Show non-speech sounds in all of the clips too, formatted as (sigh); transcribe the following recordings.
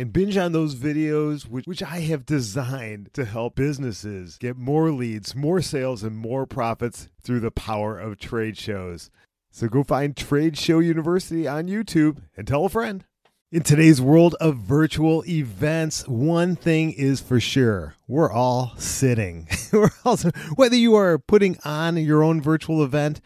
and binge on those videos, which, which I have designed to help businesses get more leads, more sales, and more profits through the power of trade shows. So go find Trade Show University on YouTube and tell a friend. In today's world of virtual events, one thing is for sure we're all sitting. (laughs) we're also, whether you are putting on your own virtual event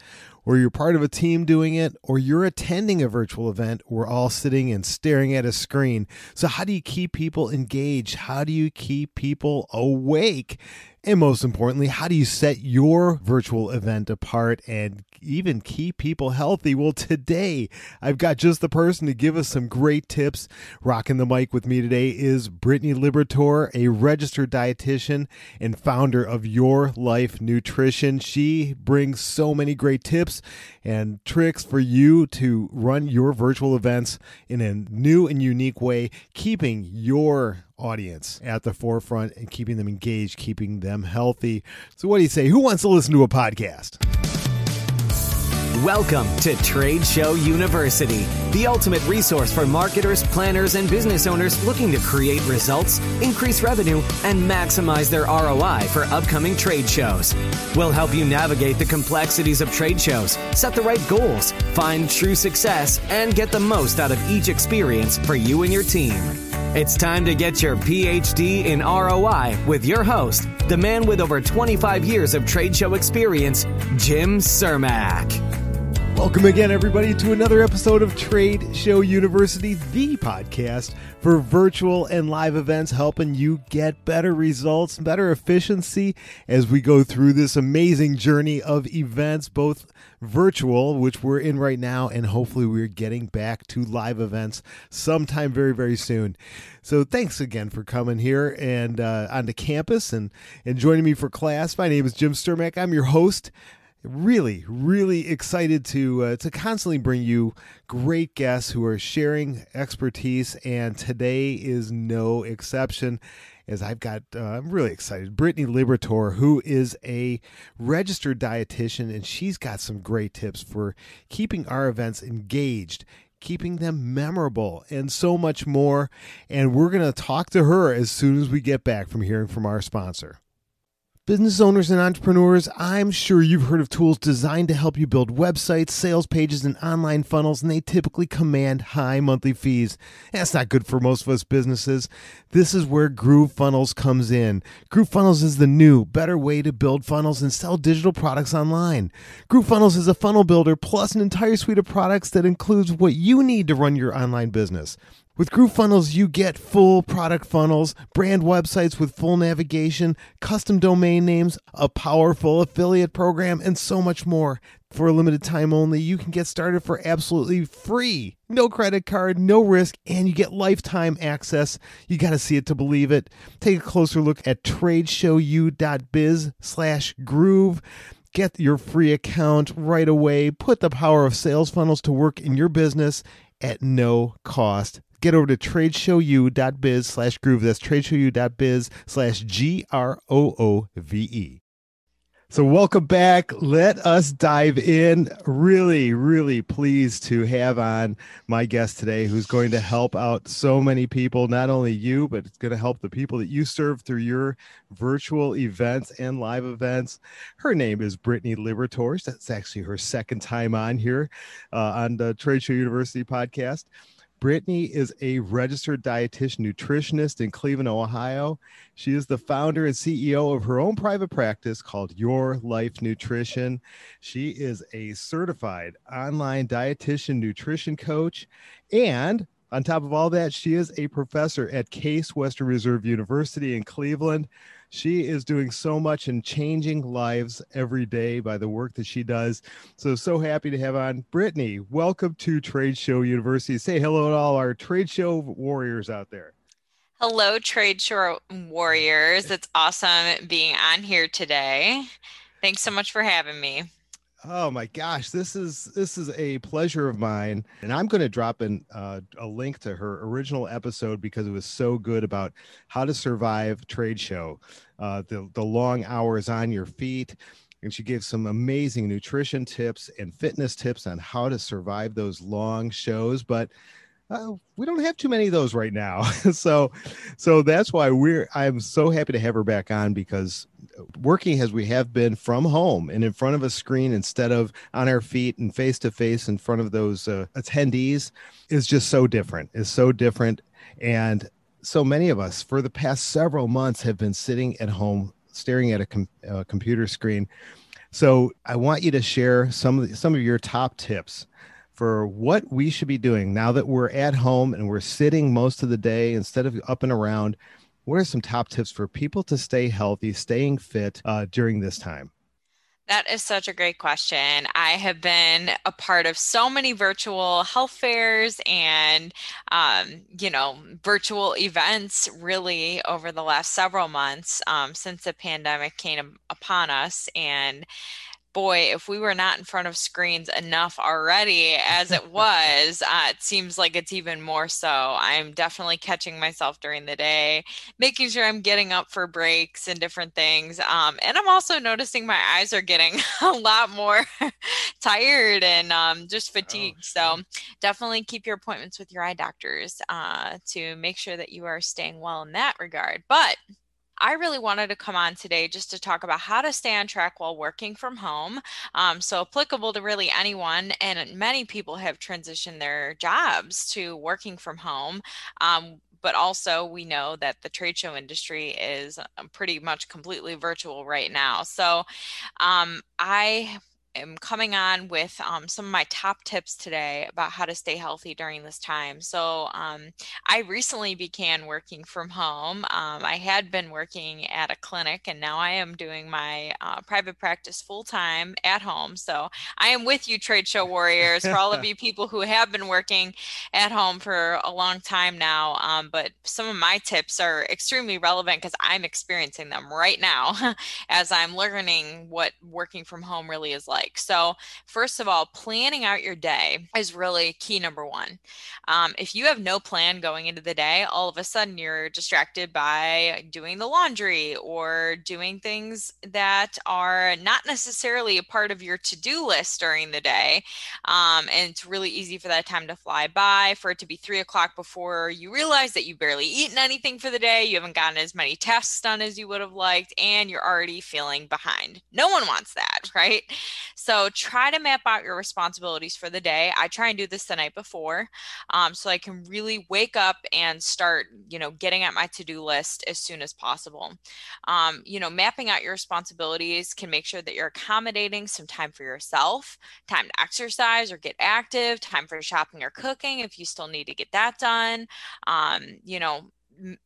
or you're part of a team doing it, or you're attending a virtual event, we're all sitting and staring at a screen. So, how do you keep people engaged? How do you keep people awake? And most importantly, how do you set your virtual event apart and even keep people healthy? Well, today I've got just the person to give us some great tips. Rocking the mic with me today is Brittany Liberatore, a registered dietitian and founder of Your Life Nutrition. She brings so many great tips and tricks for you to run your virtual events in a new and unique way, keeping your audience at the forefront and keeping them engaged, keeping them healthy. So, what do you say? Who wants to listen to a podcast? Welcome to Trade Show University, the ultimate resource for marketers, planners, and business owners looking to create results, increase revenue, and maximize their ROI for upcoming trade shows. We'll help you navigate the complexities of trade shows, set the right goals, find true success, and get the most out of each experience for you and your team. It's time to get your PhD in ROI with your host, the man with over 25 years of trade show experience, Jim Cermak. Welcome again, everybody, to another episode of Trade Show University, the podcast for virtual and live events, helping you get better results, better efficiency as we go through this amazing journey of events, both virtual, which we're in right now, and hopefully we're getting back to live events sometime very, very soon. So thanks again for coming here and uh, onto campus and, and joining me for class. My name is Jim Cermak. I'm your host really really excited to uh, to constantly bring you great guests who are sharing expertise and today is no exception as I've got, uh, I'm really excited. Brittany Liberatore, who is a registered dietitian, and she's got some great tips for keeping our events engaged keeping them memorable, and so much more. And we're going to talk to her as soon as we get back from hearing from our sponsor. Business owners and entrepreneurs, I'm sure you've heard of tools designed to help you build websites, sales pages, and online funnels, and they typically command high monthly fees. That's not good for most of us businesses. This is where Groove Funnels comes in. Groove Funnels is the new, better way to build funnels and sell digital products online. Groove Funnels is a funnel builder plus an entire suite of products that includes what you need to run your online business. With Groove Funnels, you get full product funnels, brand websites with full navigation, custom domain names, a powerful affiliate program, and so much more. For a limited time only, you can get started for absolutely free. No credit card, no risk, and you get lifetime access. You got to see it to believe it. Take a closer look at tradeshowu.biz slash groove. Get your free account right away. Put the power of sales funnels to work in your business at no cost get over to tradeshowu.biz slash groove. That's tradeshowu.biz slash G R O O V E. So, welcome back. Let us dive in. Really, really pleased to have on my guest today who's going to help out so many people, not only you, but it's going to help the people that you serve through your virtual events and live events. Her name is Brittany Liberatore. That's actually her second time on here uh, on the Trade Show University podcast. Brittany is a registered dietitian nutritionist in Cleveland, Ohio. She is the founder and CEO of her own private practice called Your Life Nutrition. She is a certified online dietitian nutrition coach. And on top of all that, she is a professor at Case Western Reserve University in Cleveland. She is doing so much and changing lives every day by the work that she does. So, so happy to have on Brittany. Welcome to Trade Show University. Say hello to all our trade show warriors out there. Hello, Trade Show Warriors. It's awesome being on here today. Thanks so much for having me. Oh my gosh, this is this is a pleasure of mine, and I'm going to drop in uh, a link to her original episode because it was so good about how to survive trade show, uh, the the long hours on your feet, and she gave some amazing nutrition tips and fitness tips on how to survive those long shows. But uh, we don't have too many of those right now (laughs) so so that's why we're i'm so happy to have her back on because working as we have been from home and in front of a screen instead of on our feet and face to face in front of those uh, attendees is just so different is so different and so many of us for the past several months have been sitting at home staring at a com- uh, computer screen so i want you to share some of the, some of your top tips for what we should be doing now that we're at home and we're sitting most of the day instead of up and around. What are some top tips for people to stay healthy, staying fit uh, during this time? That is such a great question. I have been a part of so many virtual health fairs and, um, you know, virtual events really over the last several months um, since the pandemic came upon us. And boy, if we were not in front of screens enough already as it (laughs) was, uh, it seems like it's even more so. I'm definitely catching myself during the day, making sure I'm getting up for breaks and different things. Um, and I'm also noticing my eyes are getting (laughs) a lot more (laughs) tired and um, just oh, fatigued. Oh, so definitely keep your appointments with your eye doctors uh, to make sure that you are staying well in that regard. But I really wanted to come on today just to talk about how to stay on track while working from home. Um, so, applicable to really anyone, and many people have transitioned their jobs to working from home. Um, but also, we know that the trade show industry is um, pretty much completely virtual right now. So, um, I am coming on with um, some of my top tips today about how to stay healthy during this time. So, um, I recently began working from home. Um, I had been working at a clinic, and now I am doing my uh, private practice full time at home. So, I am with you, trade show warriors, for all of (laughs) you people who have been working at home for a long time now. Um, but some of my tips are extremely relevant because I'm experiencing them right now (laughs) as I'm learning what working from home really is like like. So, first of all, planning out your day is really key number one. Um, if you have no plan going into the day, all of a sudden you're distracted by doing the laundry or doing things that are not necessarily a part of your to do list during the day. Um, and it's really easy for that time to fly by, for it to be three o'clock before you realize that you've barely eaten anything for the day, you haven't gotten as many tasks done as you would have liked, and you're already feeling behind. No one wants that, (laughs) right? So try to map out your responsibilities for the day. I try and do this the night before um, so I can really wake up and start, you know, getting at my to do list as soon as possible. Um, you know, mapping out your responsibilities can make sure that you're accommodating some time for yourself, time to exercise or get active, time for shopping or cooking if you still need to get that done. Um, you know,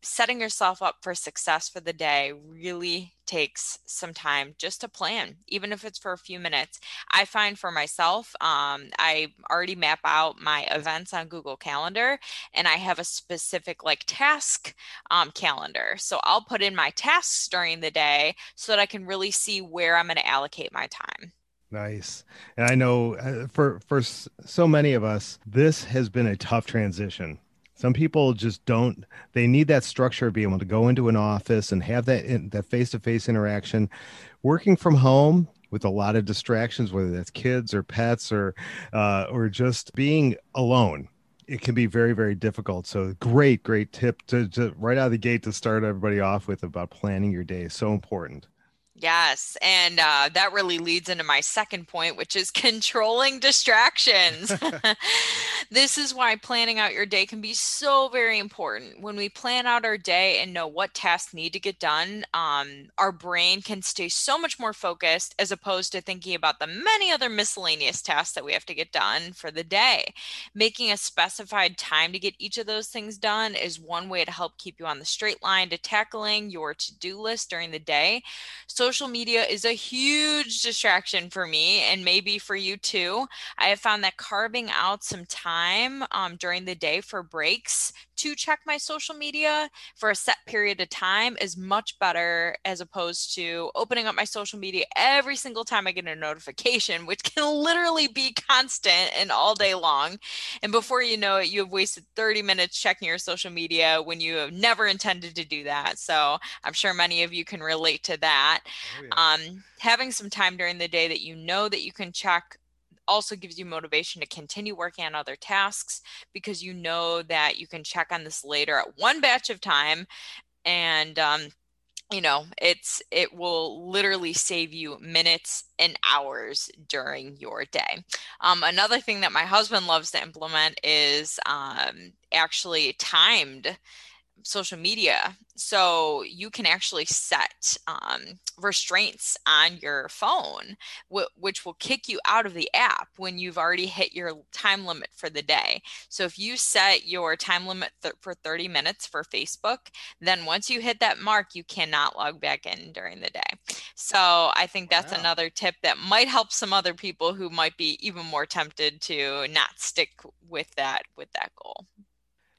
setting yourself up for success for the day really takes some time just to plan even if it's for a few minutes. I find for myself um, i already map out my events on google calendar and i have a specific like task um, calendar. So i'll put in my tasks during the day so that i can really see where i'm going to allocate my time. Nice. And I know uh, for for so many of us this has been a tough transition some people just don't. They need that structure, of being able to go into an office and have that in, that face to face interaction. Working from home with a lot of distractions, whether that's kids or pets or uh, or just being alone, it can be very very difficult. So great, great tip to, to right out of the gate to start everybody off with about planning your day. So important. Yes. And uh, that really leads into my second point, which is (laughs) controlling distractions. (laughs) this is why planning out your day can be so very important. When we plan out our day and know what tasks need to get done, um, our brain can stay so much more focused as opposed to thinking about the many other miscellaneous tasks that we have to get done for the day. Making a specified time to get each of those things done is one way to help keep you on the straight line to tackling your to do list during the day. So social media is a huge distraction for me and maybe for you too. I have found that carving out some time um, during the day for breaks to check my social media for a set period of time is much better as opposed to opening up my social media every single time I get a notification, which (laughs) can literally be constant and all day long. And before you know it, you have wasted 30 minutes checking your social media when you have never intended to do that. So I'm sure many of you can relate to that. Oh, yeah. um, having some time during the day that you know that you can check also gives you motivation to continue working on other tasks because you know that you can check on this later at one batch of time and um, you know it's it will literally save you minutes and hours during your day. Um, another thing that my husband loves to implement is um, actually timed social media so you can actually set um, restraints on your phone w- which will kick you out of the app when you've already hit your time limit for the day. So if you set your time limit th- for 30 minutes for facebook then once you hit that mark you cannot log back in during the day. So i think that's wow. another tip that might help some other people who might be even more tempted to not stick with that with that goal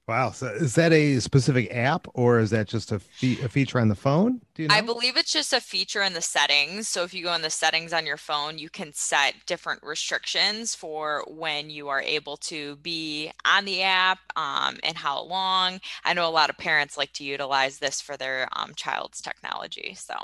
Wow. So is that a specific app or is that just a, fe- a feature on the phone? Do you know? I believe it's just a feature in the settings. So if you go in the settings on your phone, you can set different restrictions for when you are able to be on the app um, and how long. I know a lot of parents like to utilize this for their um, child's technology. So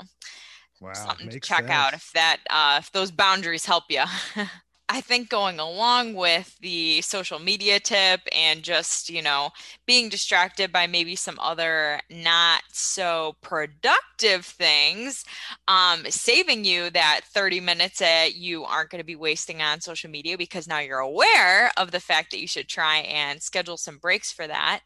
wow, something to check sense. out if that uh, if those boundaries help you. (laughs) I think going along with the social media tip and just, you know, being distracted by maybe some other not so productive things, um, saving you that 30 minutes that you aren't going to be wasting on social media because now you're aware of the fact that you should try and schedule some breaks for that,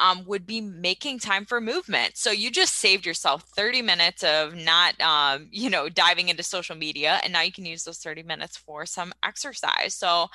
um, would be making time for movement. So you just saved yourself 30 minutes of not, um, you know, diving into social media. And now you can use those 30 minutes for some exercise exercise. So,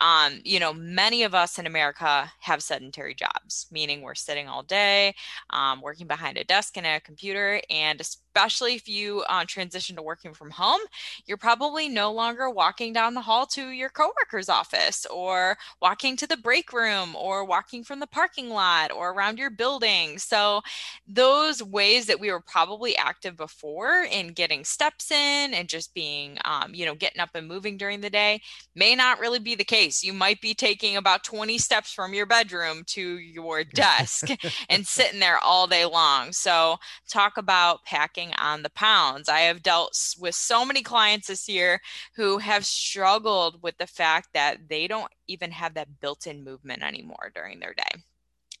um, you know, many of us in America have sedentary jobs, meaning we're sitting all day, um, working behind a desk and a computer, and especially if you uh, transition to working from home, you're probably no longer walking down the hall to your coworker's office or walking to the break room or walking from the parking lot or around your building. So, those ways that we were probably active before in getting steps in and just being, um, you know, getting up and moving during the day may not really be the case. You might be taking about 20 steps from your bedroom to your (laughs) desk and sitting there all day long. So, talk about packing on the pounds. I have dealt with so many clients this year who have struggled with the fact that they don't even have that built in movement anymore during their day.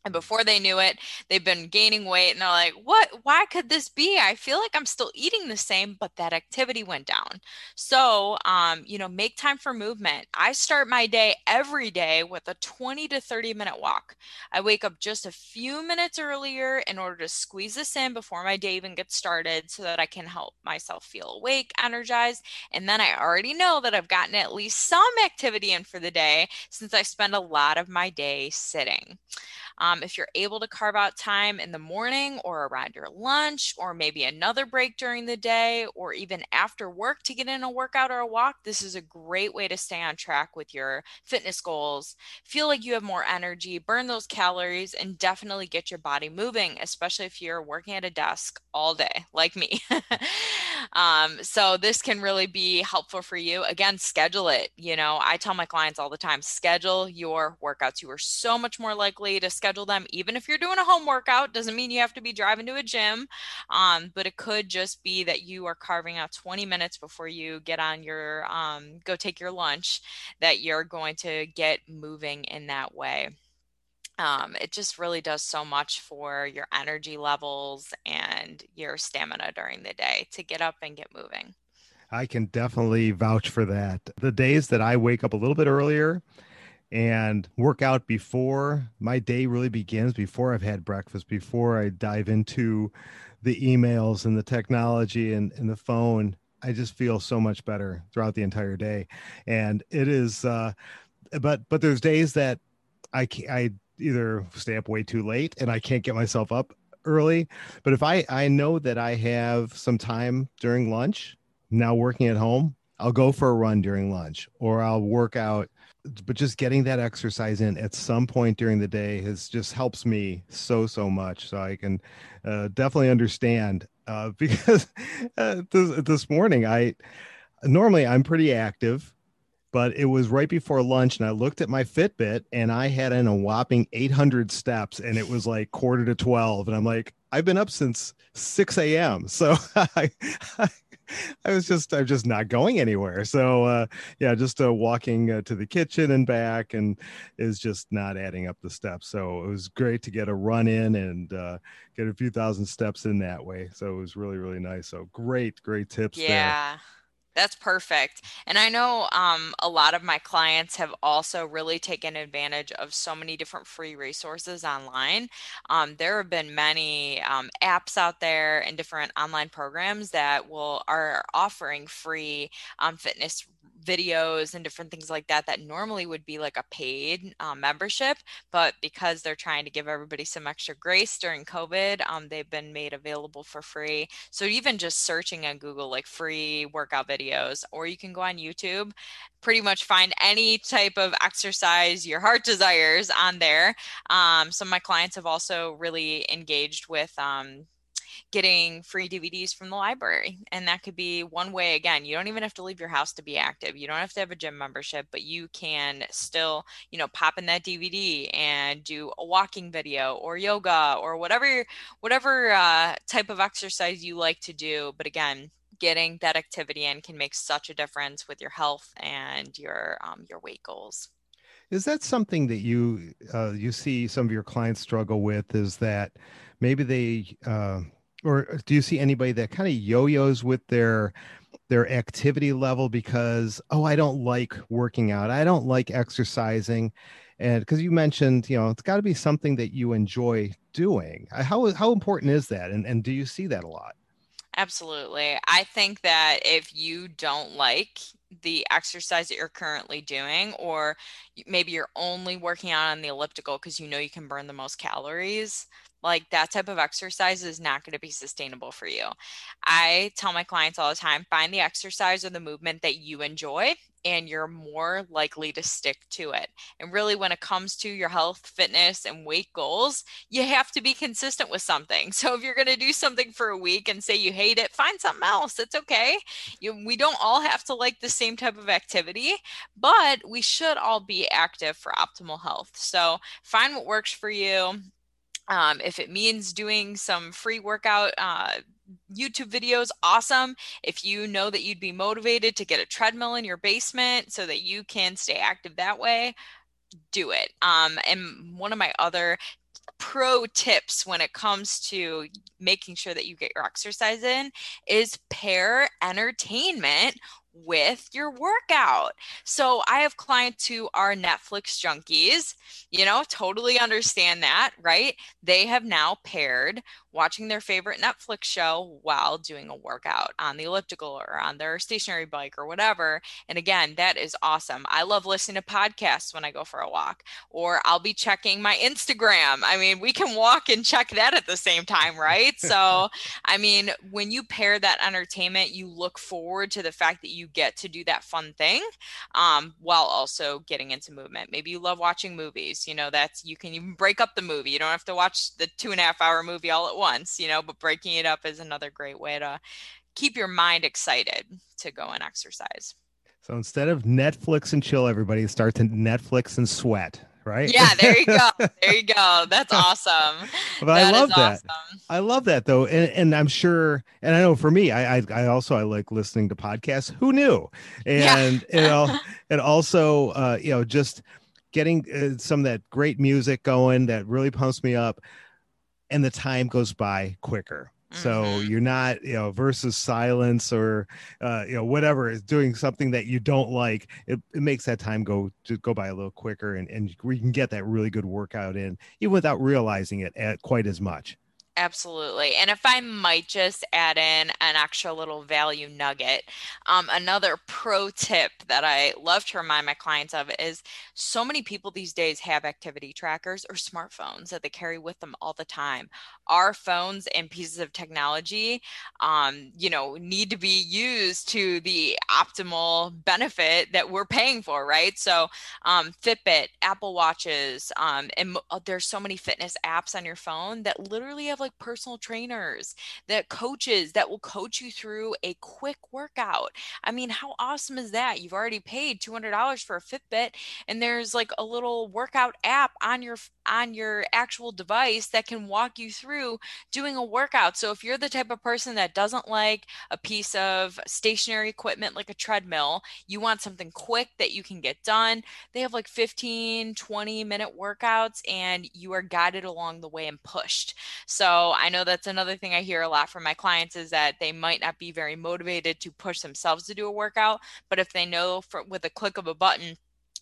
And before they knew it, they've been gaining weight and they're like, what? Why could this be? I feel like I'm still eating the same, but that activity went down. So, um, you know, make time for movement. I start my day every day with a 20 to 30 minute walk. I wake up just a few minutes earlier in order to squeeze this in before my day even gets started so that I can help myself feel awake, energized. And then I already know that I've gotten at least some activity in for the day since I spend a lot of my day sitting. Um, if you're able to carve out time in the morning or around your lunch, or maybe another break during the day, or even after work to get in a workout or a walk, this is a great way to stay on track with your fitness goals. Feel like you have more energy, burn those calories, and definitely get your body moving, especially if you're working at a desk all day, (laughs) like me. (laughs) um, so, this can really be helpful for you. Again, schedule it. You know, I tell my clients all the time schedule your workouts. You are so much more likely to schedule schedule them even if you're doing a home workout doesn't mean you have to be driving to a gym um, but it could just be that you are carving out 20 minutes before you get on your um, go take your lunch that you're going to get moving in that way um, it just really does so much for your energy levels and your stamina during the day to get up and get moving. I can definitely vouch for that. The days that I wake up a little bit earlier and work out before my day really begins, before I've had breakfast, before I dive into the emails and the technology and, and the phone. I just feel so much better throughout the entire day. And it is, uh, but, but there's days that I, I either stay up way too late and I can't get myself up early. But if I, I know that I have some time during lunch, now working at home, I'll go for a run during lunch or I'll work out but just getting that exercise in at some point during the day has just helps me so so much so i can uh, definitely understand uh, (laughs) because uh, this, this morning i normally i'm pretty active but it was right before lunch and I looked at my Fitbit and I had in a whopping 800 steps and it was like quarter to 12. And I'm like, I've been up since 6 a.m. So (laughs) I, I, I, was just, I'm just not going anywhere. So uh, yeah, just uh, walking uh, to the kitchen and back and is just not adding up the steps. So it was great to get a run in and uh, get a few thousand steps in that way. So it was really, really nice. So great, great tips yeah. there. That's perfect. And I know um, a lot of my clients have also really taken advantage of so many different free resources online. Um, there have been many um, apps out there and different online programs that will are offering free um, fitness videos and different things like that that normally would be like a paid um, membership but because they're trying to give everybody some extra grace during covid um, they've been made available for free so even just searching on google like free workout videos or you can go on youtube pretty much find any type of exercise your heart (laughs) desires on there um, some of my clients have also really engaged with um, getting free DVDs from the library. And that could be one way. Again, you don't even have to leave your house to be active. You don't have to have a gym membership, but you can still, you know, pop in that DVD and do a walking video or yoga or whatever, whatever uh, type of exercise you like to do. But again, getting that activity in can make such a difference with your health and your um, your weight goals. Is that something that you uh, you see some of your clients struggle with? Is that maybe they uh, or do you see anybody that kind of yo-yos with their their activity level because oh i don't like working out i don't like exercising and because you mentioned you know it's got to be something that you enjoy doing uh, how how important is that and and do you see that a lot absolutely. I think that if you don't like the exercise that you're currently doing or maybe you're only working out on the elliptical because you know you can burn the most calories like that type of exercise is not going to be sustainable for you. I tell my clients all the time find the exercise or the movement that you enjoy and you're more likely to stick to it. And really, when it comes to your health, fitness, and weight goals, you have to be consistent with something. (laughs) So, if you're going to do something for a week and say you hate it, find something else. It's okay. You, we don't all have to like the same type of activity, but we should all be active for optimal health. So, find what works for you um, if it means doing some free workout uh, YouTube videos, awesome. If you know that you'd be motivated to get a treadmill in your basement so that you can stay active that way, do it. Um, and one of my other pro tips when it comes to making sure that you get your exercise in is pair entertainment with your workout. So I have clients who are Netflix junkies, you know, totally understand that, right? They have now paired watching their favorite Netflix show while doing a workout on the elliptical or on their stationary bike or whatever. And again, that is awesome. I love listening to podcasts when I go for a walk, or I'll be checking my Instagram. I mean, we can walk and check that at the same time, right? (laughs) So, I mean, when you pair that entertainment, you look forward to the fact that you get to do that fun thing um, while also getting into movement. Maybe you love watching movies, you know, that's you can even break up the movie. You don't have to watch the two and a half hour movie all at once, you know, but breaking it up is another great way to keep your mind excited to go and exercise. So instead of Netflix and chill, everybody start to Netflix and sweat, right? Yeah, there you go. There you go. (laughs) That's awesome. but that I love that. Awesome. I love that though, and, and, I'm sure, and I know for me, I, I, I also I like listening to podcasts. Who knew? And yeah. you know, (laughs) and also uh, you know just getting uh, some of that great music going that really pumps me up and the time goes by quicker. So mm-hmm. you're not, you know, versus silence or, uh, you know, whatever is doing something that you don't like. It, it makes that time go to go by a little quicker, and and we can get that really good workout in even without realizing it at quite as much. Absolutely. And if I might just add in an extra little value nugget, um, another pro tip that I love to remind my clients of is so many people these days have activity trackers or smartphones that they carry with them all the time. Our phones and pieces of technology, um, you know, need to be used to the optimal benefit that we're paying for, right? So, um, Fitbit, Apple Watches, um, and uh, there's so many fitness apps on your phone that literally have like personal trainers, that coaches that will coach you through a quick workout. I mean, how awesome is that? You've already paid $200 for a Fitbit and there's like a little workout app on your on your actual device that can walk you through doing a workout. So if you're the type of person that doesn't like a piece of stationary equipment like a treadmill, you want something quick that you can get done. They have like 15, 20 minute workouts and you are guided along the way and pushed. So I know that's another thing I hear a lot from my clients is that they might not be very motivated to push themselves to do a workout, but if they know for, with a click of a button,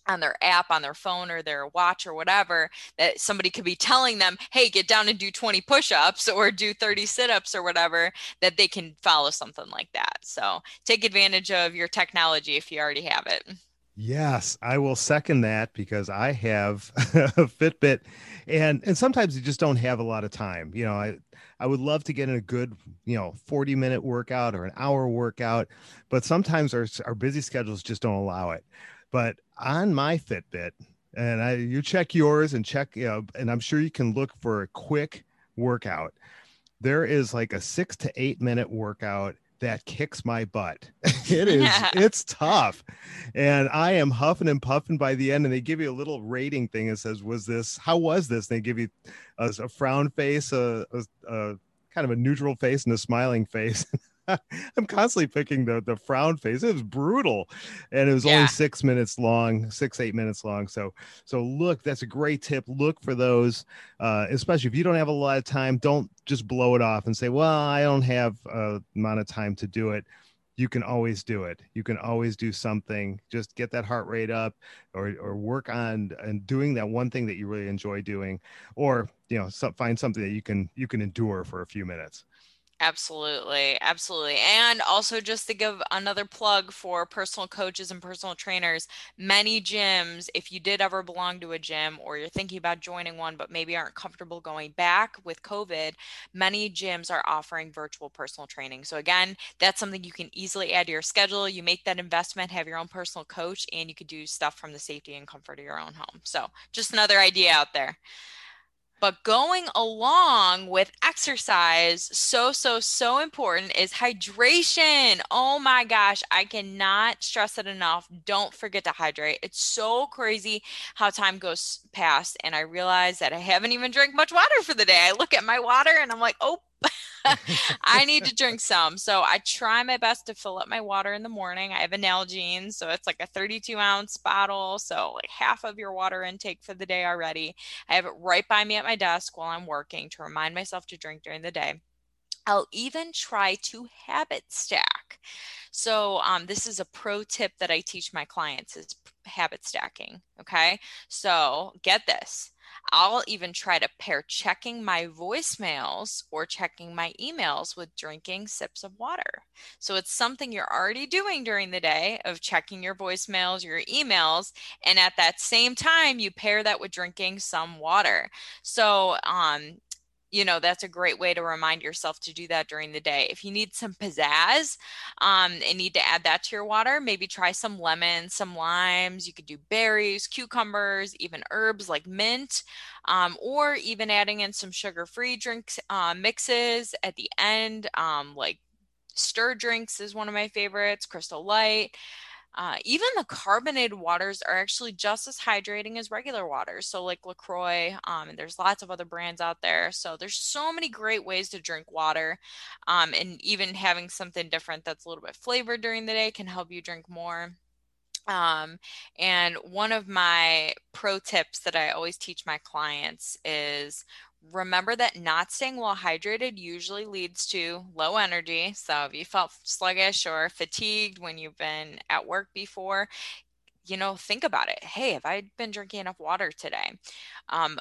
on their app on their phone or their watch or whatever that somebody could be telling them hey get down and do 20 push-ups or do 30 sit-ups or whatever that they can follow something like that. So take advantage of your technology if you already have it Yes, I will second that because I have a (laughs) Fitbit and and sometimes you just don't have a lot of time. You know, I I would love to get in a good, you know, 40 minute workout or an hour workout, but sometimes our our busy schedules just don't allow it. But on my Fitbit, and I you check yours and check, you know, and I'm sure you can look for a quick workout. There is like a six to eight minute workout that kicks my butt. (laughs) it is (laughs) it's tough. And I am huffing and puffing by the end. And they give you a little rating thing that says, Was this how was this? And they give you a, a frown face, a, a, a kind of a neutral face and a smiling face. (laughs) (laughs) I'm constantly picking the the frown face. It was brutal, and it was yeah. only six minutes long, six eight minutes long. So so look, that's a great tip. Look for those, uh, especially if you don't have a lot of time. Don't just blow it off and say, "Well, I don't have a amount of time to do it." You can always do it. You can always do something. Just get that heart rate up, or or work on and doing that one thing that you really enjoy doing, or you know, so, find something that you can you can endure for a few minutes. Absolutely. Absolutely. And also, just to give another plug for personal coaches and personal trainers, many gyms, if you did ever belong to a gym or you're thinking about joining one, but maybe aren't comfortable going back with COVID, many gyms are offering virtual personal training. So, again, that's something you can easily add to your schedule. You make that investment, have your own personal coach, and you could do stuff from the safety and comfort of your own home. So, just another idea out there. But going along with exercise, so, so, so important is hydration. Oh my gosh, I cannot stress it enough. Don't forget to hydrate. It's so crazy how time goes past, and I realize that I haven't even drank much water for the day. I look at my water and I'm like, oh, (laughs) I need to drink some. So I try my best to fill up my water in the morning. I have a Nalgene, so it's like a 32 ounce bottle. So like half of your water intake for the day already. I have it right by me at my desk while I'm working to remind myself to drink during the day. I'll even try to habit stack. So um, this is a pro tip that I teach my clients is habit stacking. Okay. So get this. I'll even try to pair checking my voicemails or checking my emails with drinking sips of water. So it's something you're already doing during the day of checking your voicemails, your emails, and at that same time you pair that with drinking some water. So um you know that's a great way to remind yourself to do that during the day. If you need some pizzazz um, and need to add that to your water maybe try some lemons some limes you could do berries cucumbers even herbs like mint um, or even adding in some sugar-free drinks uh, mixes at the end um, like Stur drinks is one of my favorites crystal light uh, even the carbonated waters are actually just as hydrating as regular waters. So, like LaCroix, um, and there's lots of other brands out there. So, there's so many great ways to drink water. Um, and even having something different that's a little bit flavored during the day can help you drink more. Um, and one of my pro tips that I always teach my clients is remember that not staying well hydrated usually leads to low energy. So if you felt sluggish or fatigued when you've been at work before, you know, think about it. Hey, have I been drinking enough water today? Um,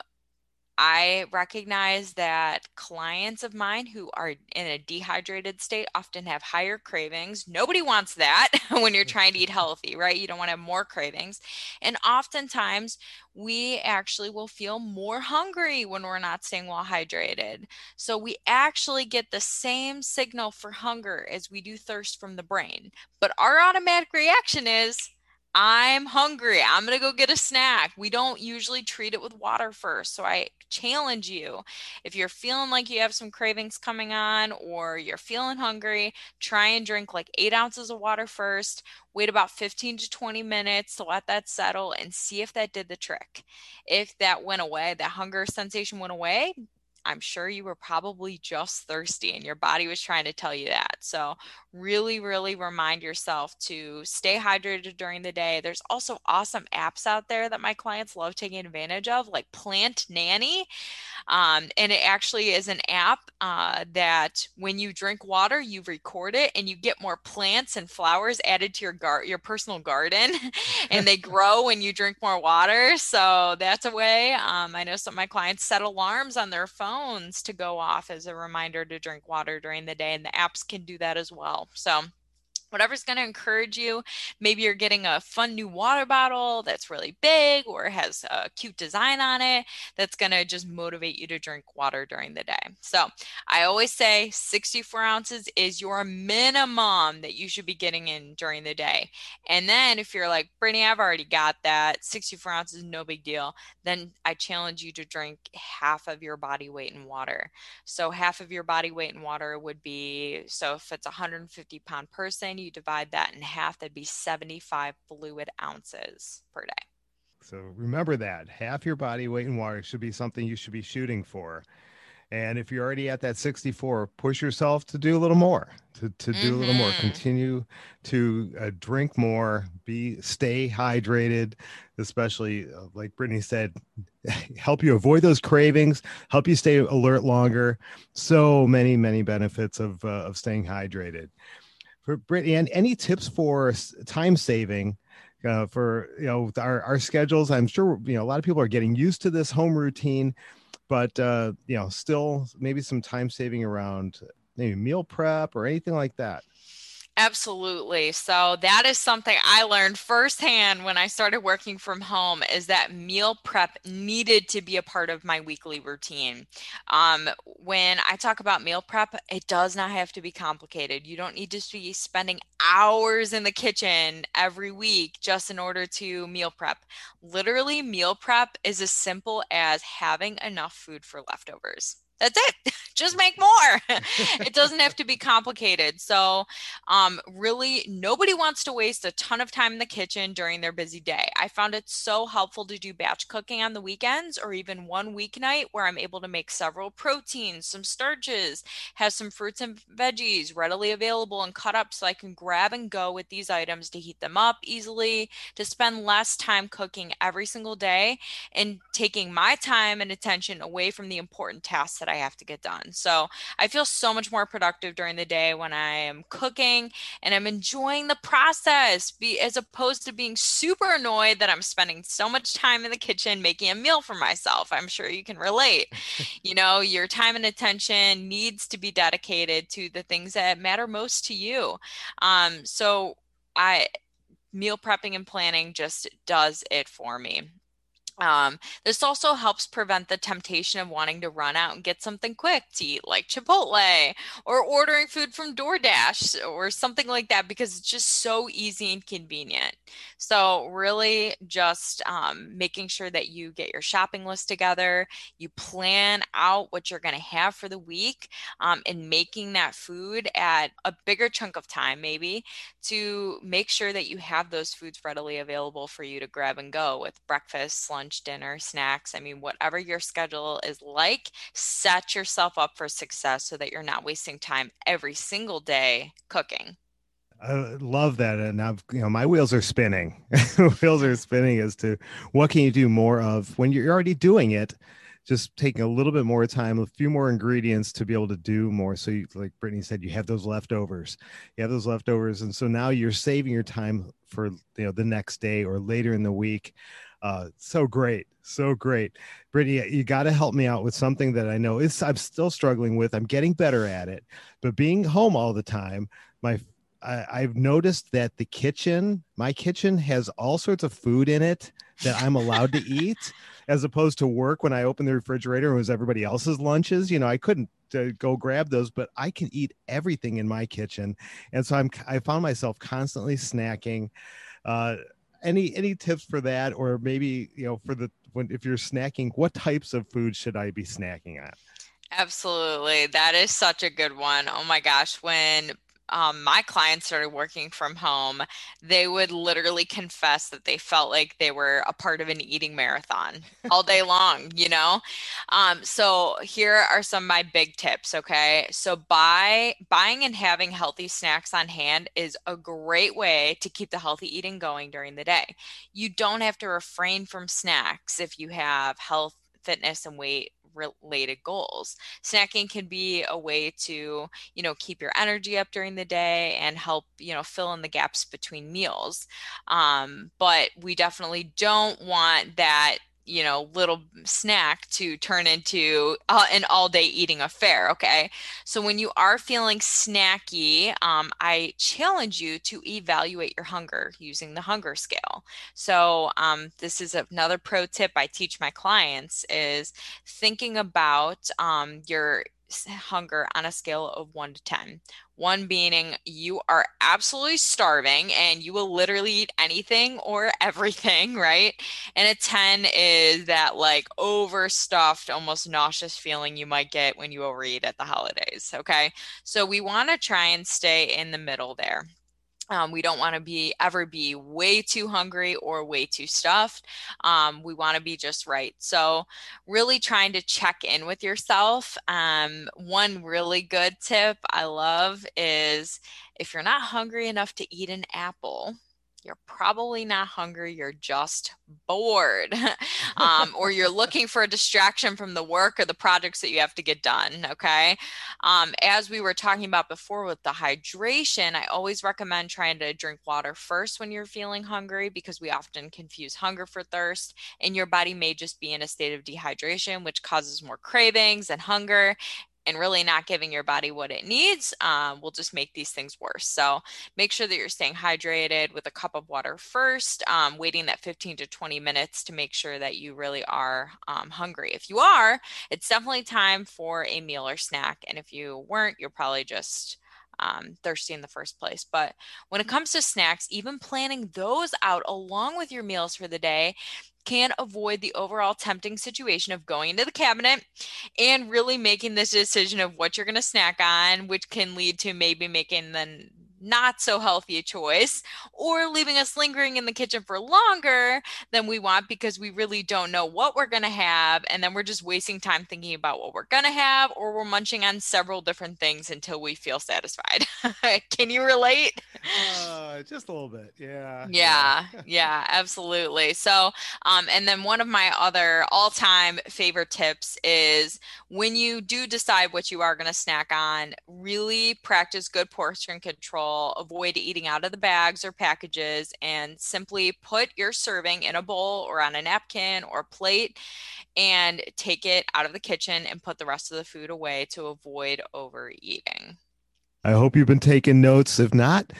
I recognize that clients of mine who are in a dehydrated state often have higher cravings. Nobody wants that (laughs) when you're trying to eat (laughs) healthy, right? You don't want to have more cravings. And oftentimes, we actually will feel more hungry when we're not staying well hydrated. So, we actually get the same signal for hunger as we do thirst from the brain. But our automatic reaction is, I'm hungry. I'm going to go get a snack. We don't usually treat it with water first. So I challenge you if you're feeling like you have some cravings coming on or you're feeling hungry, try and drink like eight ounces of water first. Wait about 15 to 20 minutes to let that settle and see if that did the trick. If that went away, that hunger sensation went away, I'm sure you were probably just thirsty and your body was trying to tell you that. So, really, really remind yourself to stay hydrated during the day. There's also awesome apps out there that my clients love taking advantage of, like Plant Nanny. Um, and it actually is an app uh, that when you drink water, you record it and you get more plants and flowers added to your gar- your personal garden, (laughs) and they (laughs) grow when you drink more water. So that's a way. Um, I know some of my clients set alarms on their phones to go off as a reminder to drink water during the day, and the apps can do that as well. So whatever's going to encourage you. Maybe you're getting a fun new water bottle that's really big or has a cute design on it that's going to just motivate you to drink water during the day. So I always say 64 ounces is your minimum that you should be getting in during the day. And then if you're like, Brittany, I've already got that, 64 ounces, no big deal, then I challenge you to drink half of your body weight in water. So half of your body weight in water would be, so if it's a 150 pound person, you divide that in half, that'd be 75 fluid ounces per day. So remember that half your body weight in water should be something you should be shooting for. And if you're already at that 64, push yourself to do a little more, to, to do mm-hmm. a little more, mm-hmm. continue to uh, drink more, be, stay hydrated, especially uh, like Brittany said, (laughs) help you avoid those cravings, help you stay alert longer. So many, many benefits of, uh, of staying hydrated for Brittany, and any tips for time saving uh, for you know our, our schedules? I'm sure you know a lot of people are getting used to this home routine, but uh, you know still maybe some time saving around maybe meal prep or anything like that. Absolutely. So that is something I learned firsthand when I started working from home is that meal prep needed to be a part of my weekly routine. Um, when I talk about meal prep, it does not have to be complicated. You don't need to be spending hours in the kitchen every week just in order to meal prep. Literally, meal prep is as simple as having enough food for leftovers. That's it. (laughs) Just make more. it doesn't have to be complicated. So, um, really, nobody wants to waste a ton of time in the kitchen during their busy day. I found it so helpful to do batch cooking on the weekends or even one weeknight where I'm able to make several proteins, some starches, have some fruits and veggies readily available and cut up so I can grab and go with these items to heat them up easily, to spend less time cooking every single day and taking my time and attention away from the important tasks that I have to get done. So I feel so much more productive during the day when I am cooking and I'm enjoying the process be, as opposed to being super annoyed that I'm spending so much time in the kitchen making a meal for myself. I'm sure you can relate. (laughs) you know, your time and attention needs to be dedicated to the things that matter most to you. Um, so I meal prepping and planning just does it for me. Um, this also helps prevent the temptation of wanting to run out and get something quick to eat, like Chipotle or ordering food from DoorDash or something like that, because it's just so easy and convenient. So, really, just um, making sure that you get your shopping list together, you plan out what you're going to have for the week, um, and making that food at a bigger chunk of time, maybe to make sure that you have those foods readily available for you to grab and go with breakfast, lunch lunch, dinner, snacks. I mean, whatever your schedule is like, set yourself up for success so that you're not wasting time every single day cooking. I love that. And I've, you know, my wheels are spinning. (laughs) wheels are spinning as to what can you do more of when you're already doing it just taking a little bit more time, a few more ingredients to be able to do more. So, you, like Brittany said, you have those leftovers. You have those leftovers, and so now you're saving your time for you know the next day or later in the week Uh, so great, so great, Brittany. You got to help me out with something that I know is I'm still struggling with. I'm getting better at it, but being home all the time, my I, I've noticed that the kitchen, my kitchen, has all sorts of food in it that I'm allowed to (laughs) eat, as opposed to work when I open the refrigerator and it was everybody else's lunches. You know, I couldn't uh, go grab those, but I can eat everything in my kitchen, and so I'm I found myself constantly snacking. Uh, any any tips for that, or maybe you know for the when if you're snacking, what types of food should I be snacking on? Absolutely. That is such a good one. Oh my gosh. When um, my clients started working from home, they would literally confess that they felt like they were a part of an eating marathon all day (laughs) long, you know? Um, so here are some of my big tips, okay? So buy buying and having healthy snacks on hand is a great way to keep the healthy eating going during the day. You don't have to refrain from snacks if you have health fitness and weight related goals. Snacking can be a way to, you know, keep your energy up during the day and help, you know, fill in the gaps between meals. Um, but we definitely don't want that you know little snack to turn into uh, an all day eating affair okay? So when you are feeling snacky um, i challenge you to evaluate your hunger using the hunger scale. So um, this is another pro tip i teach my clients is thinking about um, your hunger on a scale of 1 to 10 one being you are absolutely starving and you will literally eat anything or (laughs) everything, right? And a 10 is that like overstuffed, almost nauseous feeling you might get when you overeat at the holidays. Okay. So we want to try and stay in the middle there. Um, we don't want to be ever be way too hungry or way too stuffed. Um, we want to be just right. So, really trying to check in with yourself. Um, one really good tip I love is if you're not hungry enough to eat an apple, you're probably not hungry, you're just bored. (laughs) um, or you're (laughs) looking for a distraction from the work or the projects that you have to get done. Okay. Um, as we were talking about before with the hydration, I always recommend trying to drink water first when you're feeling hungry because we often confuse hunger for thirst, and your body may just be in a state of dehydration, which causes more cravings and hunger and really not giving your body what it needs um, will just make these things worse. So make sure that you're staying hydrated with a cup of water first, um, waiting that 15 to 20 minutes to make sure that you really are um, hungry. If you are, it's definitely time for a meal or snack. And if you weren't, you're probably just um, thirsty in the first place. But when it comes to snacks, even planning those out along with your meals for the day can avoid the overall tempting situation of going into the cabinet and really making this decision of what you're going to snack on, which can lead to maybe making the not so healthy a choice, or leaving us lingering in the kitchen for longer than we want because we really don't know what we're going to have. And then we're just wasting time thinking about what we're going to have, or we're munching on several different things until we feel satisfied. (laughs) Can you relate? Uh, just a little bit. Yeah. Yeah. yeah, absolutely. So, um, and then one of my other all time favorite tips is when you do decide what you are going to snack on, really practice good portion control avoid eating out of the bags or packages, and simply put your serving in a bowl or on a napkin or plate and take it out of the kitchen and put the rest of the food away to avoid overeating. I hope you've been taking notes. If not,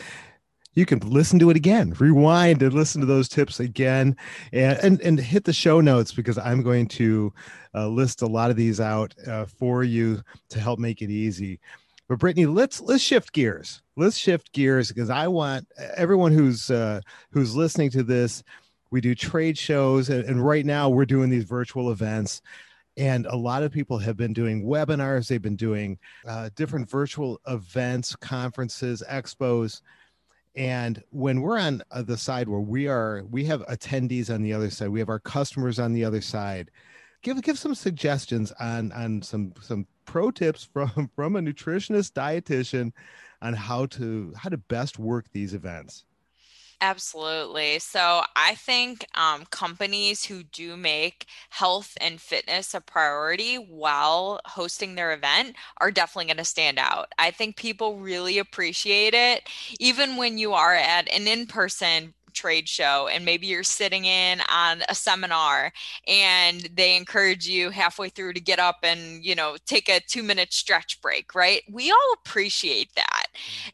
you can listen to it again, rewind and listen to those tips again, and and, and hit the show notes because I'm going to uh, list a lot of these out uh, for you to help make it easy. But Brittany, let's let's shift gears. Let's shift gears because I want everyone who's uh, who's listening to this. We do trade shows, and, and right now we're doing these virtual events and a lot of people have been doing webinars they've been doing uh, different virtual events conferences expos and when we're on uh, the side where we are we have attendees on the other side we have our customers on the other side give give some suggestions on on some some pro tips from (laughs) from a nutritionist dietitian on how to how to best work these events Absolutely. So I think um, companies who do make health and fitness a priority while hosting their event are definitely going to stand out. I think people really appreciate it, even when you are at an in person trade show and maybe you're sitting in on a seminar and they encourage you halfway through to get up and you know take a two minute stretch break right? We all appreciate that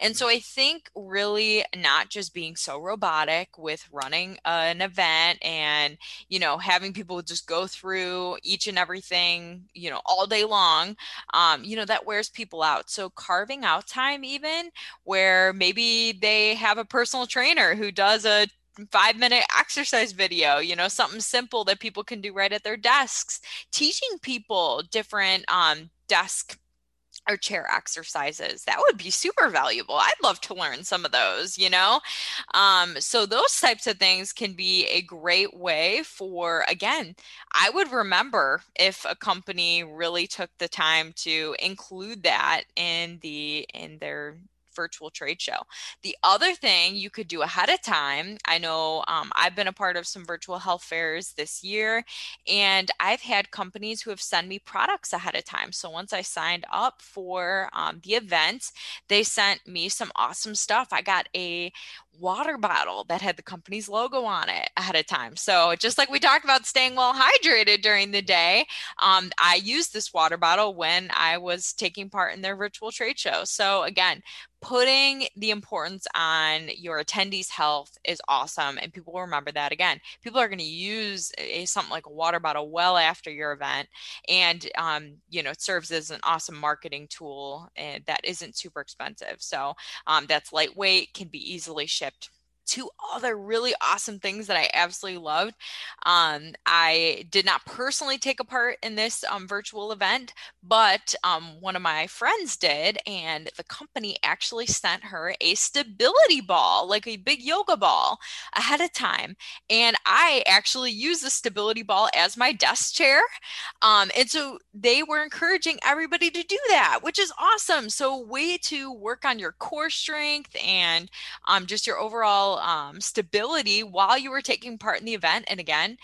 and so mm-hmm. i think really not just being so robotic with running an event and you know having people just go through each and everything you know all day long um, you know that wears people out so carving out time even where maybe they have a personal trainer who does a five minute exercise video, you know, something simple that people can do right at their desks, teaching people different um, desk or chair exercises that would be super valuable. I'd love to learn some of those you know? Um, so those types of things can be a great way for again i would remember if a company really took the time to include that in the in their virtual trade show. The other thing you could do ahead of time, I know um, I've been a part of some virtual health fairs this year, and I've had companies who have sent me products ahead of time. So once I signed up for um, the event, they sent me some awesome stuff. I got a water bottle that had the company's logo on it ahead of time. So just like we talked about staying well hydrated during the day, um, I used this water bottle when I was taking part in their virtual trade show. So again, putting the importance on your attendees health is awesome and people will remember that again. People are going to use a, something like a water bottle well after your event and um, you know it serves as an awesome marketing tool and that isn't super expensive so um, that's lightweight can be easily shipped two other really awesome things that I absolutely loved. Um, I did not personally take a part in this um, virtual event, but um, one of my friends did, and the company actually sent her a stability ball, like a big yoga ball, ahead of time. And I actually used the stability ball as my desk chair. Um, and so they were encouraging everybody to do that, which is awesome. So, way to work on your core strength and um, just your overall um, stability while you were taking part in the event. And again,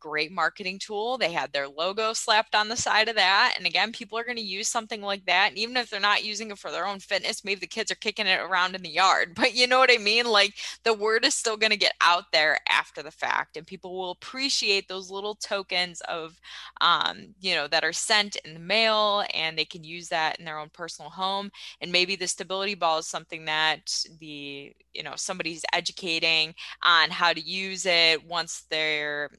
great marketing tool. They had their logo slapped on the side of that. And again, people are going to use something like that. And even if they're not using it for their own fitness, maybe the kids are kicking it around in the yard. (laughs) But you know what I mean? Like the word is still going to get out there after the fact, and people will appreciate those little tokens of, um, you know, that are sent in the mail and they can use that in their own personal home. And maybe the stability ball is something that the, you know, somebody's educating on how to use it once they're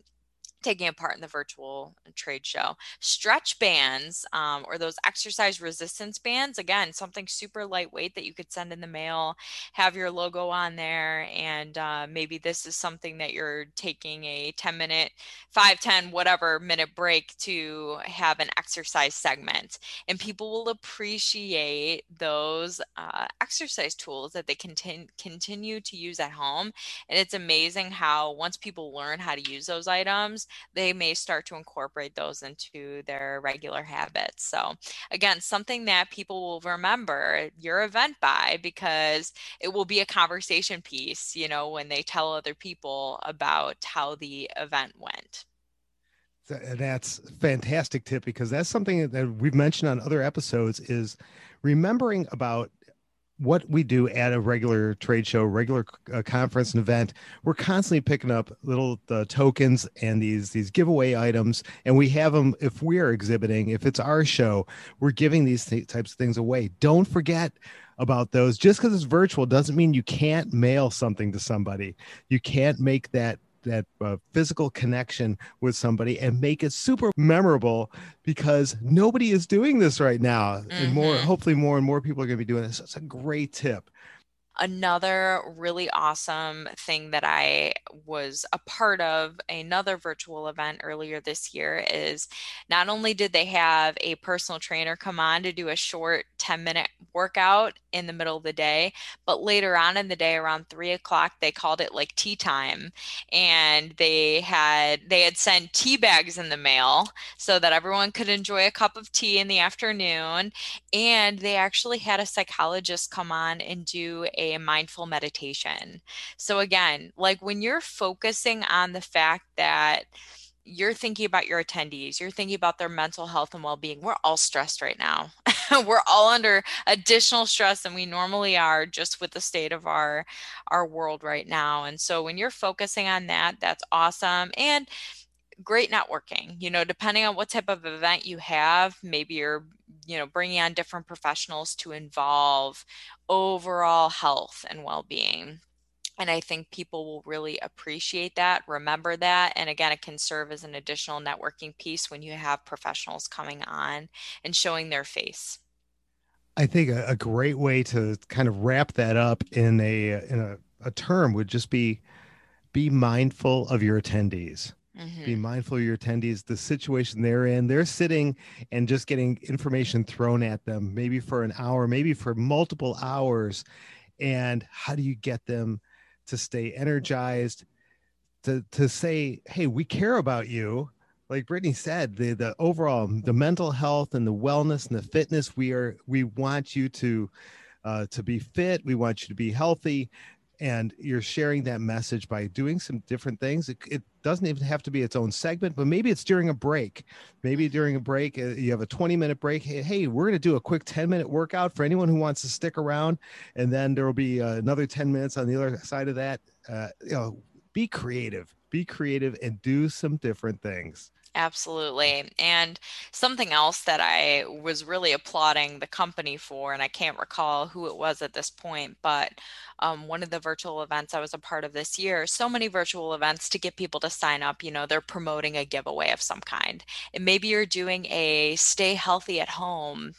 taking a part in the virtual trade show. Stretch bands um, or those exercise resistance bands, again, something super lightweight that you could send in the mail, have your logo on there. And uh, maybe this is something that you're taking a 10 minute, 5, 10, whatever minute break to have an exercise segment. And people will appreciate those uh, exercise tools that they continue continue to use at home. And it's amazing how once people learn how to use those items, they may start to incorporate those into their regular habits. So, again, something that people will remember your event by because it will be a conversation piece, you know, when they tell other people about how the event went. That's fantastic tip because that's something that we've mentioned on other episodes is remembering about what we do at a regular trade show, regular uh, conference and event, we're constantly picking up little uh, tokens and these these giveaway items, and we have them if we are exhibiting. If it's our show, we're giving these th- types of things away. Don't forget about those. Just because it's virtual doesn't mean you can't mail something to somebody. You can't make that that uh, physical connection with somebody and make it super memorable because nobody is doing this right now mm-hmm. and more mm-hmm. hopefully more and more people are going to be doing this it's a great tip another really awesome thing that I was a part of another virtual event earlier this year is not only did they have a personal trainer come on to do a short 10 minute workout in the middle of the day, but later on in the day around three o'clock, they called it like tea time. And they had they had sent tea bags in the mail so that everyone could enjoy a cup of tea in the afternoon. And they actually had a psychologist come on and do a mindful meditation. So, again, like when you're focusing on the fact that you're thinking about your attendees, you're thinking about their mental health and well being. We're all stressed right now. (laughs) We're all under additional stress than we normally are just with the state of our our world right now. And so when you're focusing on that, that's awesome. And great networking you know depending on what type of event you have maybe you're you know bringing on different professionals to involve overall health and well-being and I think people will really appreciate that, remember that. And again, it can serve as an additional networking piece when you have professionals coming on and showing their face. I think a, a great way to kind of wrap that up in a in a, a term would just be be mindful of your attendees. Mm-hmm. Be mindful of your attendees, the situation they're in. They're sitting and just getting information thrown at them, maybe for an hour, maybe for multiple hours. And how do you get them to stay energized, to to say, hey, we care about you. Like Brittany said, the the overall the mental health and the wellness and the fitness, we are we want you to uh, to be fit. We want you to be healthy and you're sharing that message by doing some different things. It, it, doesn't even have to be its own segment but maybe it's during a break. Maybe during a break uh, you have a 20 minute break. Hey, hey we're going to do a quick 10 minute workout for anyone who wants to stick around and then there will be uh, another 10 minutes on the other side of that. Uh, you know be creative be creative and do some different things Absolutely. And something else that I was really applauding the company for, and I can't recall who it was at this point, but um, one of the virtual events I was a part of this year, so many virtual events to get people to sign up. You know, they're promoting a giveaway of some kind. And maybe you're doing a stay healthy at home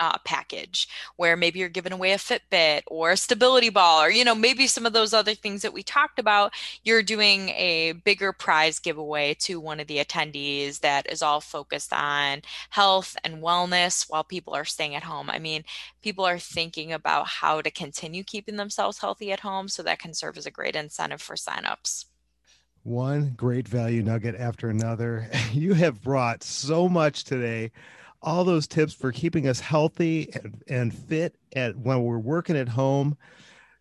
uh, package where maybe you're giving away a Fitbit or a stability ball, or, you know, maybe some of those other things that we talked about. You're doing a bigger prize giveaway to one of the attendees that is all focused on health and wellness while people are staying at home. I mean, people are thinking about how to continue keeping themselves healthy at home. So that can serve as a great incentive for signups one great value nugget after another. (laughs) You have brought so much today all those tips for keeping us healthy and, and fit at when we're working at home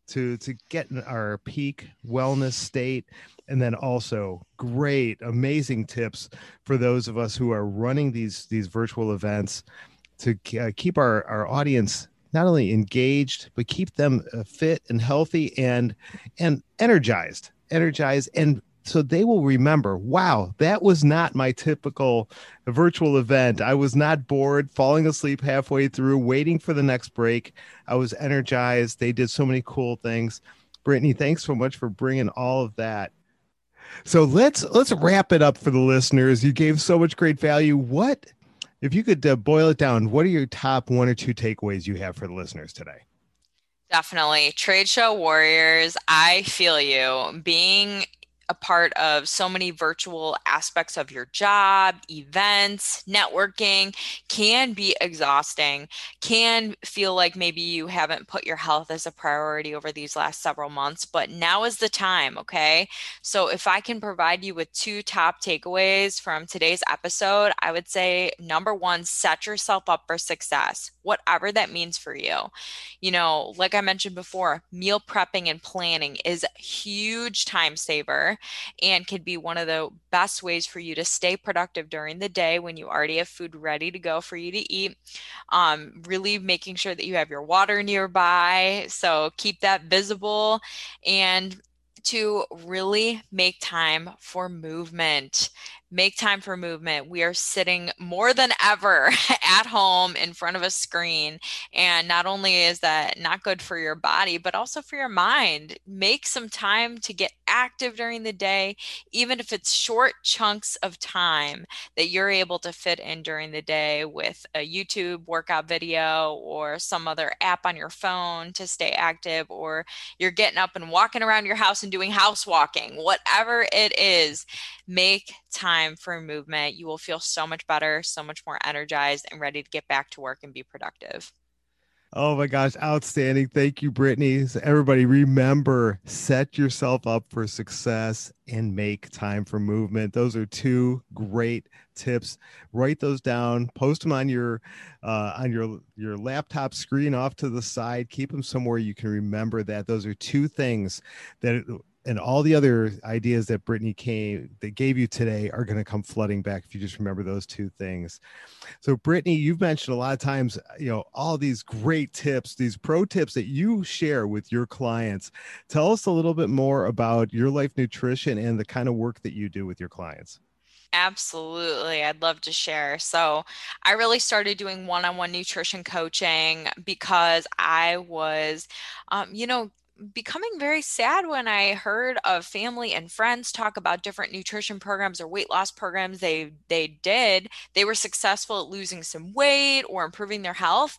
to to get in our peak wellness state. And then also great amazing tips for those of us who are running these these virtual events to uh, keep our our audience not only engaged but keep them uh, fit and healthy and and energized energized and so they will remember wow that was not my typical virtual event. I was not bored falling asleep halfway through waiting for the next break. I was energized. They did so many cool things. Brittany thanks so much for bringing all of that. So let's let's wrap it up for the listeners. You gave so much great value. What if you could uh, boil it down what are your top one or two takeaways you have for the listeners today? Definitely. Trade show warriors, I feel you. Being a part of so many virtual aspects of your job, events, networking can be exhausting, can feel like maybe you haven't put your health as a priority over these last several months, but now is the time, okay? So if I can provide you with two top takeaways from today's episode, I would say number one, set yourself up for success, whatever that means for you. You know, like I mentioned before, meal prepping and planning is a huge time saver and can be one of the best ways for you to stay productive during the day when you already have food ready to go for you to eat. Um, really making sure that you have your water nearby. So keep that visible and to really make time for movement make time for movement. We are sitting more than ever (laughs) at home in front of a screen. And not only is that not good for your body, but also for your mind. Make some time to get active during the day, even if it's short chunks of time that you're able to fit in during the day with a YouTube workout video or some other app on your phone to stay active, or you're getting up and walking around your house and doing house walking, whatever it is, make time for movement. You will feel so much better, so much more energized, and ready to get back to work and be productive. Oh my gosh, outstanding. Thank you, Brittany. So everybody, remember set yourself up for success and make time for movement. Those are two great tips. Write those down, post them on your uh, on your your laptop screen off to the side. Keep them somewhere you can remember that. Those are two things that and all the other ideas that Brittany came that gave you today are going to come flooding back if you just remember those two things. So, Brittany, you've mentioned a lot of times, you know, all these great tips, these pro tips that you share with your clients. Tell us a little bit more about your life nutrition and the kind of work that you do with your clients. Absolutely. I'd love to share. So, I really started doing one on one nutrition coaching because I was, um, you know, becoming very sad when I heard of family and friends talk about different nutrition programs or weight loss programs they they did. They were successful at losing some weight or improving their health,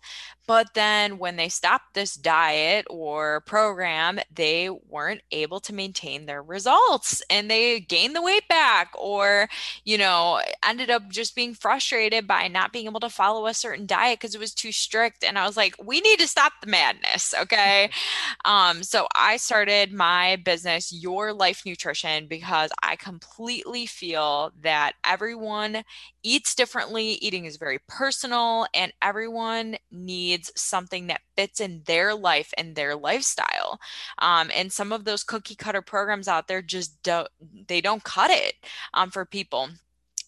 but then when they stopped this diet or program, they weren't able to maintain their results and they gained the weight back or, you know, ended up just being frustrated by not being able to follow a certain diet because it was too strict. And I was like, we need to stop the madness. Okay. (laughs) um, so I started my business, Your Life Nutrition, because I completely feel that everyone eats differently. Eating is very personal, and everyone needs something that fits in their life and their lifestyle. Um, and some of those cookie cutter programs out there just don't they don't cut it um, for people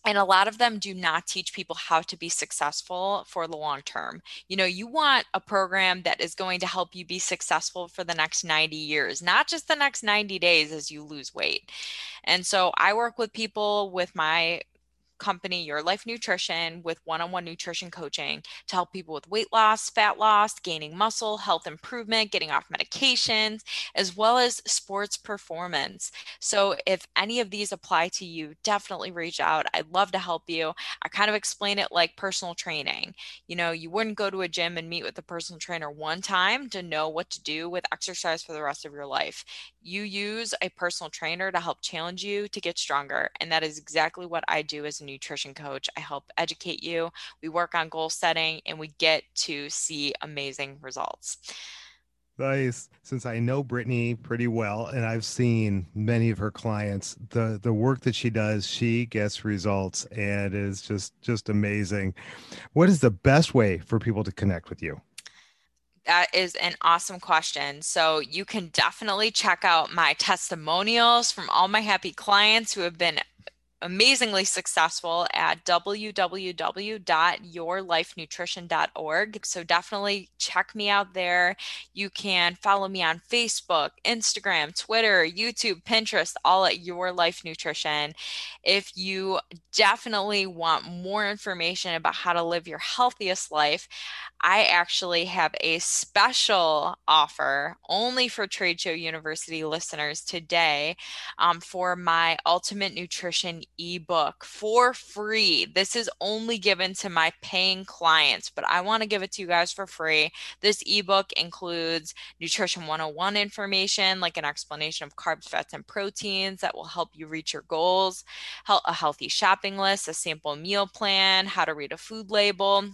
and a lot of them do not teach people how to be successful for the long term. You know, you want a program that is going to help you be successful for the next 90 years, not just the next 90 days as you lose weight. And so I work with people with my company, Your Life Nutrition, with one on one nutrition coaching to help people with weight loss, fat loss, gaining muscle, health improvement, getting off medications, as well as sports performance. So, if any of these apply to you, definitely reach out. I'd love to help you. I kind of explain it like personal training. You know, you wouldn't go to a gym and meet with a personal trainer one time to know what to do with exercise for the rest of your life. You use a personal trainer to help challenge you to get stronger. And that is exactly what I do as a nutrition coach. I help educate you. We work on goal setting and we get to see amazing results. Nice. Since I know Brittany pretty well and I've seen many of her clients, the the work that she does, she gets results and is just just amazing. What is the best way for people to connect with you? That is an awesome question. So, you can definitely check out my testimonials from all my happy clients who have been amazingly successful at www.yourlifenutrition.org. So definitely check me out there. You can follow me on Facebook, Instagram, Twitter, YouTube, Pinterest, all at Your Life Nutrition. If you definitely want more information about how to live your healthiest life, I actually have a special offer only for Trade Show University listeners today um, for my Ultimate Nutrition ebook for free. This is only given to my paying clients, but I want to give it to you guys for free. This ebook includes Nutrition 101 information, like an explanation of carbs, fats, and proteins that will help you reach your goals, a healthy shopping list, a sample meal plan, how to read a food label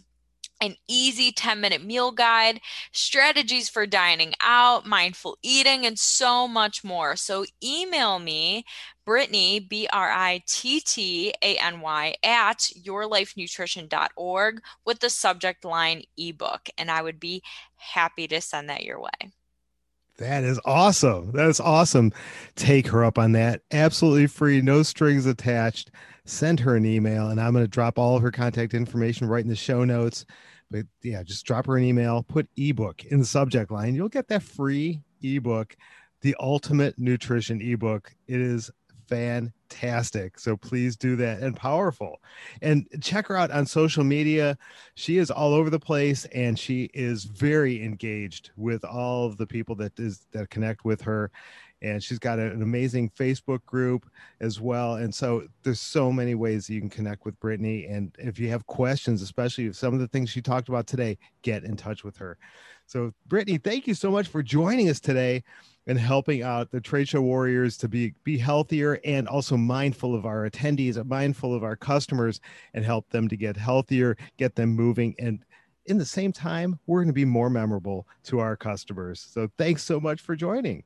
an easy 10 minute meal guide, strategies for dining out, mindful eating, and so much more. So email me, Brittany, B R I T T A N Y, at yourlifenutrition.org with the subject line ebook, and I would be happy to send that your way. That is awesome. That is awesome. Take her up on that. Absolutely free, no strings attached. Send her an email, and I'm going to drop all of her contact information right in the show notes. But yeah, just drop her an email, put ebook in the subject line. You'll get that free ebook, the ultimate nutrition ebook. It is fantastic. So please do that and powerful. And check her out on social media. She is all over the place and she is very engaged with all of the people that is that connect with her and she's got an amazing Facebook group as well. And so there's so many ways you can connect with Brittany. And if you have questions, especially if some of the things she talked about today, get in touch with her. So, Brittany, thank you so much for joining us today and helping out the trade show warriors to be be healthier and also mindful of our attendees, mindful of our customers, and help them to get healthier, get them moving, and in the same time, we're going to be more memorable to our customers. So, thanks so much for joining.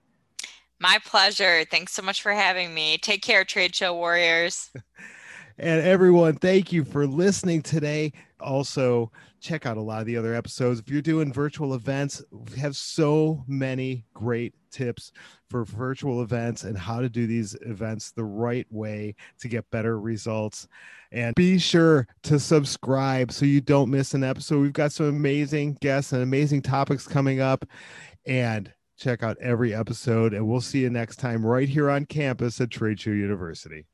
My pleasure. Thanks so much for having me. Take care, Trade Show Warriors. (laughs) and everyone, thank you for listening today. Also, check out a lot of the other episodes. If you're doing virtual events, we have so many great tips for virtual events and how to do these events the right way to get better results. And be sure to subscribe so you don't miss an episode. We've got some amazing guests and amazing topics coming up. And check out every episode. And we'll see you next time right here on campus at Trade Show University.